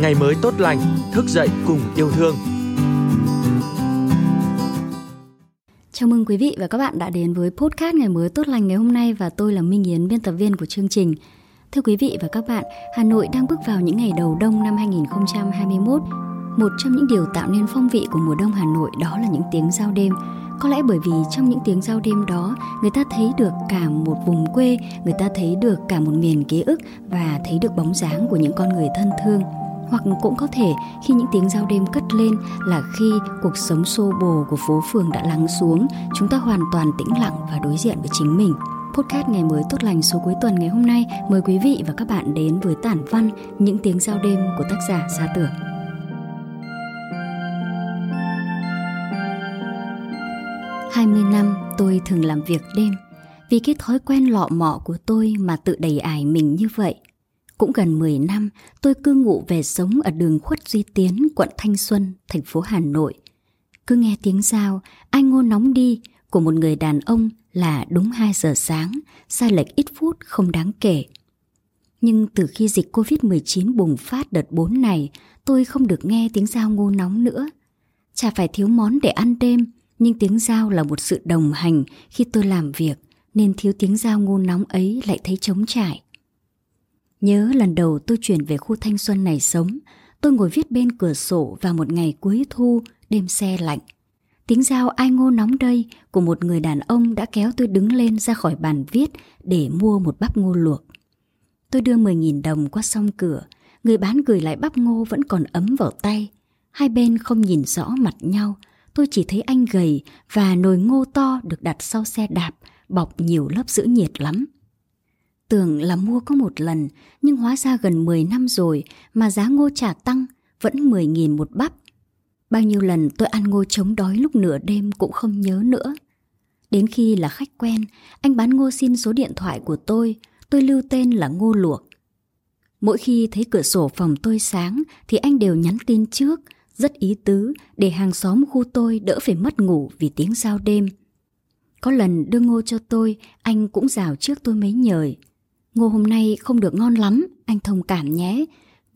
ngày mới tốt lành, thức dậy cùng yêu thương. Chào mừng quý vị và các bạn đã đến với podcast ngày mới tốt lành ngày hôm nay và tôi là Minh Yến, biên tập viên của chương trình. Thưa quý vị và các bạn, Hà Nội đang bước vào những ngày đầu đông năm 2021. Một trong những điều tạo nên phong vị của mùa đông Hà Nội đó là những tiếng giao đêm. Có lẽ bởi vì trong những tiếng giao đêm đó, người ta thấy được cả một vùng quê, người ta thấy được cả một miền ký ức và thấy được bóng dáng của những con người thân thương hoặc cũng có thể khi những tiếng giao đêm cất lên là khi cuộc sống xô bồ của phố phường đã lắng xuống, chúng ta hoàn toàn tĩnh lặng và đối diện với chính mình. Podcast ngày mới tốt lành số cuối tuần ngày hôm nay mời quý vị và các bạn đến với tản văn Những tiếng giao đêm của tác giả Gia Tưởng. Hai mươi năm tôi thường làm việc đêm vì cái thói quen lọ mọ của tôi mà tự đầy ải mình như vậy cũng gần 10 năm, tôi cư ngụ về sống ở đường Khuất Duy Tiến, quận Thanh Xuân, thành phố Hà Nội. Cứ nghe tiếng giao, ai ngô nóng đi của một người đàn ông là đúng 2 giờ sáng, sai lệch ít phút không đáng kể. Nhưng từ khi dịch Covid-19 bùng phát đợt 4 này, tôi không được nghe tiếng giao ngô nóng nữa. Chả phải thiếu món để ăn đêm, nhưng tiếng giao là một sự đồng hành khi tôi làm việc, nên thiếu tiếng giao ngô nóng ấy lại thấy trống trải. Nhớ lần đầu tôi chuyển về khu thanh xuân này sống, tôi ngồi viết bên cửa sổ vào một ngày cuối thu, đêm xe lạnh. Tiếng giao ai ngô nóng đây của một người đàn ông đã kéo tôi đứng lên ra khỏi bàn viết để mua một bắp ngô luộc. Tôi đưa 10.000 đồng qua song cửa, người bán gửi lại bắp ngô vẫn còn ấm vào tay. Hai bên không nhìn rõ mặt nhau, tôi chỉ thấy anh gầy và nồi ngô to được đặt sau xe đạp, bọc nhiều lớp giữ nhiệt lắm. Tưởng là mua có một lần, nhưng hóa ra gần 10 năm rồi mà giá ngô trả tăng, vẫn 10.000 một bắp. Bao nhiêu lần tôi ăn ngô chống đói lúc nửa đêm cũng không nhớ nữa. Đến khi là khách quen, anh bán ngô xin số điện thoại của tôi, tôi lưu tên là Ngô Luộc. Mỗi khi thấy cửa sổ phòng tôi sáng thì anh đều nhắn tin trước, rất ý tứ để hàng xóm khu tôi đỡ phải mất ngủ vì tiếng giao đêm. Có lần đưa ngô cho tôi, anh cũng rào trước tôi mấy nhời. Ngô hôm nay không được ngon lắm, anh thông cảm nhé.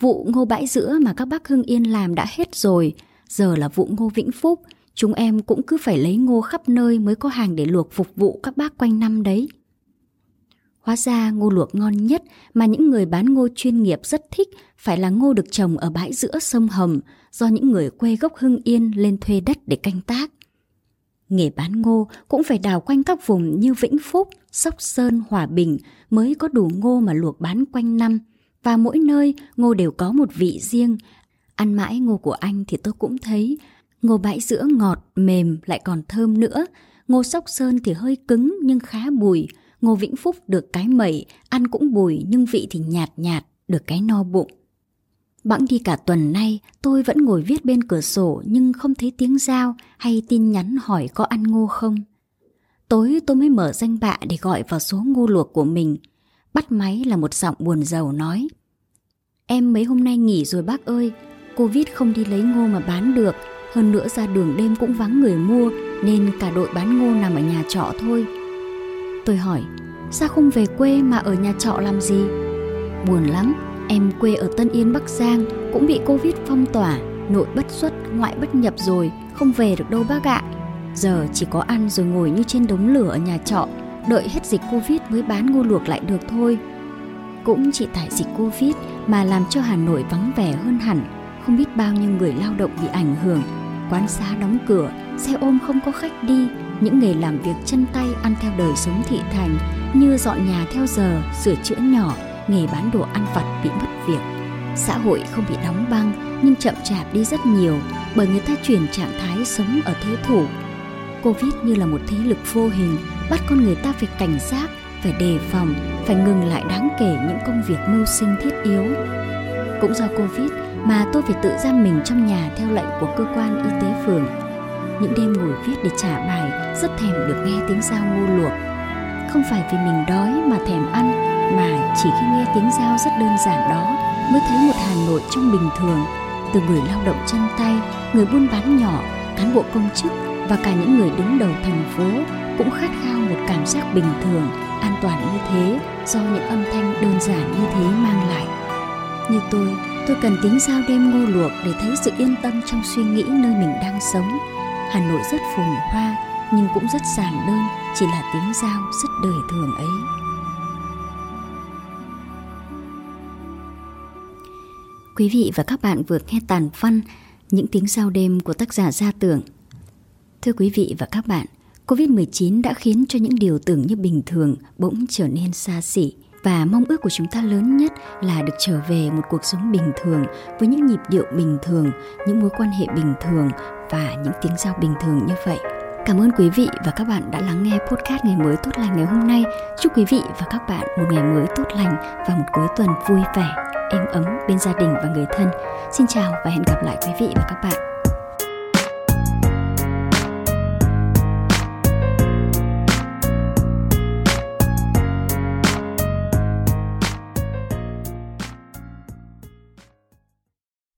Vụ ngô bãi giữa mà các bác Hưng Yên làm đã hết rồi, giờ là vụ ngô Vĩnh Phúc. Chúng em cũng cứ phải lấy ngô khắp nơi mới có hàng để luộc phục vụ các bác quanh năm đấy. Hóa ra ngô luộc ngon nhất mà những người bán ngô chuyên nghiệp rất thích phải là ngô được trồng ở bãi giữa sông Hầm do những người quê gốc Hưng Yên lên thuê đất để canh tác. Nghề bán ngô cũng phải đào quanh các vùng như Vĩnh Phúc, Sóc Sơn, Hòa Bình mới có đủ ngô mà luộc bán quanh năm. Và mỗi nơi ngô đều có một vị riêng. Ăn mãi ngô của anh thì tôi cũng thấy ngô bãi giữa ngọt, mềm lại còn thơm nữa. Ngô Sóc Sơn thì hơi cứng nhưng khá bùi. Ngô Vĩnh Phúc được cái mẩy, ăn cũng bùi nhưng vị thì nhạt nhạt, được cái no bụng. Bẵng đi cả tuần nay, tôi vẫn ngồi viết bên cửa sổ nhưng không thấy tiếng giao hay tin nhắn hỏi có ăn ngô không. Tối tôi mới mở danh bạ để gọi vào số ngô luộc của mình. Bắt máy là một giọng buồn rầu nói. Em mấy hôm nay nghỉ rồi bác ơi, Covid không đi lấy ngô mà bán được. Hơn nữa ra đường đêm cũng vắng người mua nên cả đội bán ngô nằm ở nhà trọ thôi. Tôi hỏi, sao không về quê mà ở nhà trọ làm gì? Buồn lắm, Em quê ở Tân Yên Bắc Giang cũng bị Covid phong tỏa, nội bất xuất, ngoại bất nhập rồi, không về được đâu bác ạ. Giờ chỉ có ăn rồi ngồi như trên đống lửa ở nhà trọ, đợi hết dịch Covid mới bán ngô luộc lại được thôi. Cũng chỉ tại dịch Covid mà làm cho Hà Nội vắng vẻ hơn hẳn, không biết bao nhiêu người lao động bị ảnh hưởng, quán xá đóng cửa, xe ôm không có khách đi, những nghề làm việc chân tay ăn theo đời sống thị thành như dọn nhà theo giờ, sửa chữa nhỏ, nghề bán đồ ăn vặt bị mất việc. Xã hội không bị đóng băng nhưng chậm chạp đi rất nhiều bởi người ta chuyển trạng thái sống ở thế thủ. Covid như là một thế lực vô hình bắt con người ta phải cảnh giác, phải đề phòng, phải ngừng lại đáng kể những công việc mưu sinh thiết yếu. Cũng do Covid mà tôi phải tự giam mình trong nhà theo lệnh của cơ quan y tế phường. Những đêm ngồi viết để trả bài rất thèm được nghe tiếng dao ngô luộc. Không phải vì mình đói mà thèm ăn mà chỉ khi nghe tiếng giao rất đơn giản đó mới thấy một Hà Nội trong bình thường từ người lao động chân tay, người buôn bán nhỏ, cán bộ công chức và cả những người đứng đầu thành phố cũng khát khao một cảm giác bình thường, an toàn như thế do những âm thanh đơn giản như thế mang lại. Như tôi, Tôi cần tiếng giao đêm ngô luộc để thấy sự yên tâm trong suy nghĩ nơi mình đang sống. Hà Nội rất phồn hoa nhưng cũng rất giản đơn, chỉ là tiếng giao rất đời thường ấy. Quý vị và các bạn vừa nghe tàn văn những tiếng giao đêm của tác giả Gia Tưởng. Thưa quý vị và các bạn, Covid-19 đã khiến cho những điều tưởng như bình thường bỗng trở nên xa xỉ và mong ước của chúng ta lớn nhất là được trở về một cuộc sống bình thường với những nhịp điệu bình thường, những mối quan hệ bình thường và những tiếng giao bình thường như vậy. Cảm ơn quý vị và các bạn đã lắng nghe podcast ngày mới tốt lành ngày hôm nay. Chúc quý vị và các bạn một ngày mới tốt lành và một cuối tuần vui vẻ, êm ấm bên gia đình và người thân. Xin chào và hẹn gặp lại quý vị và các bạn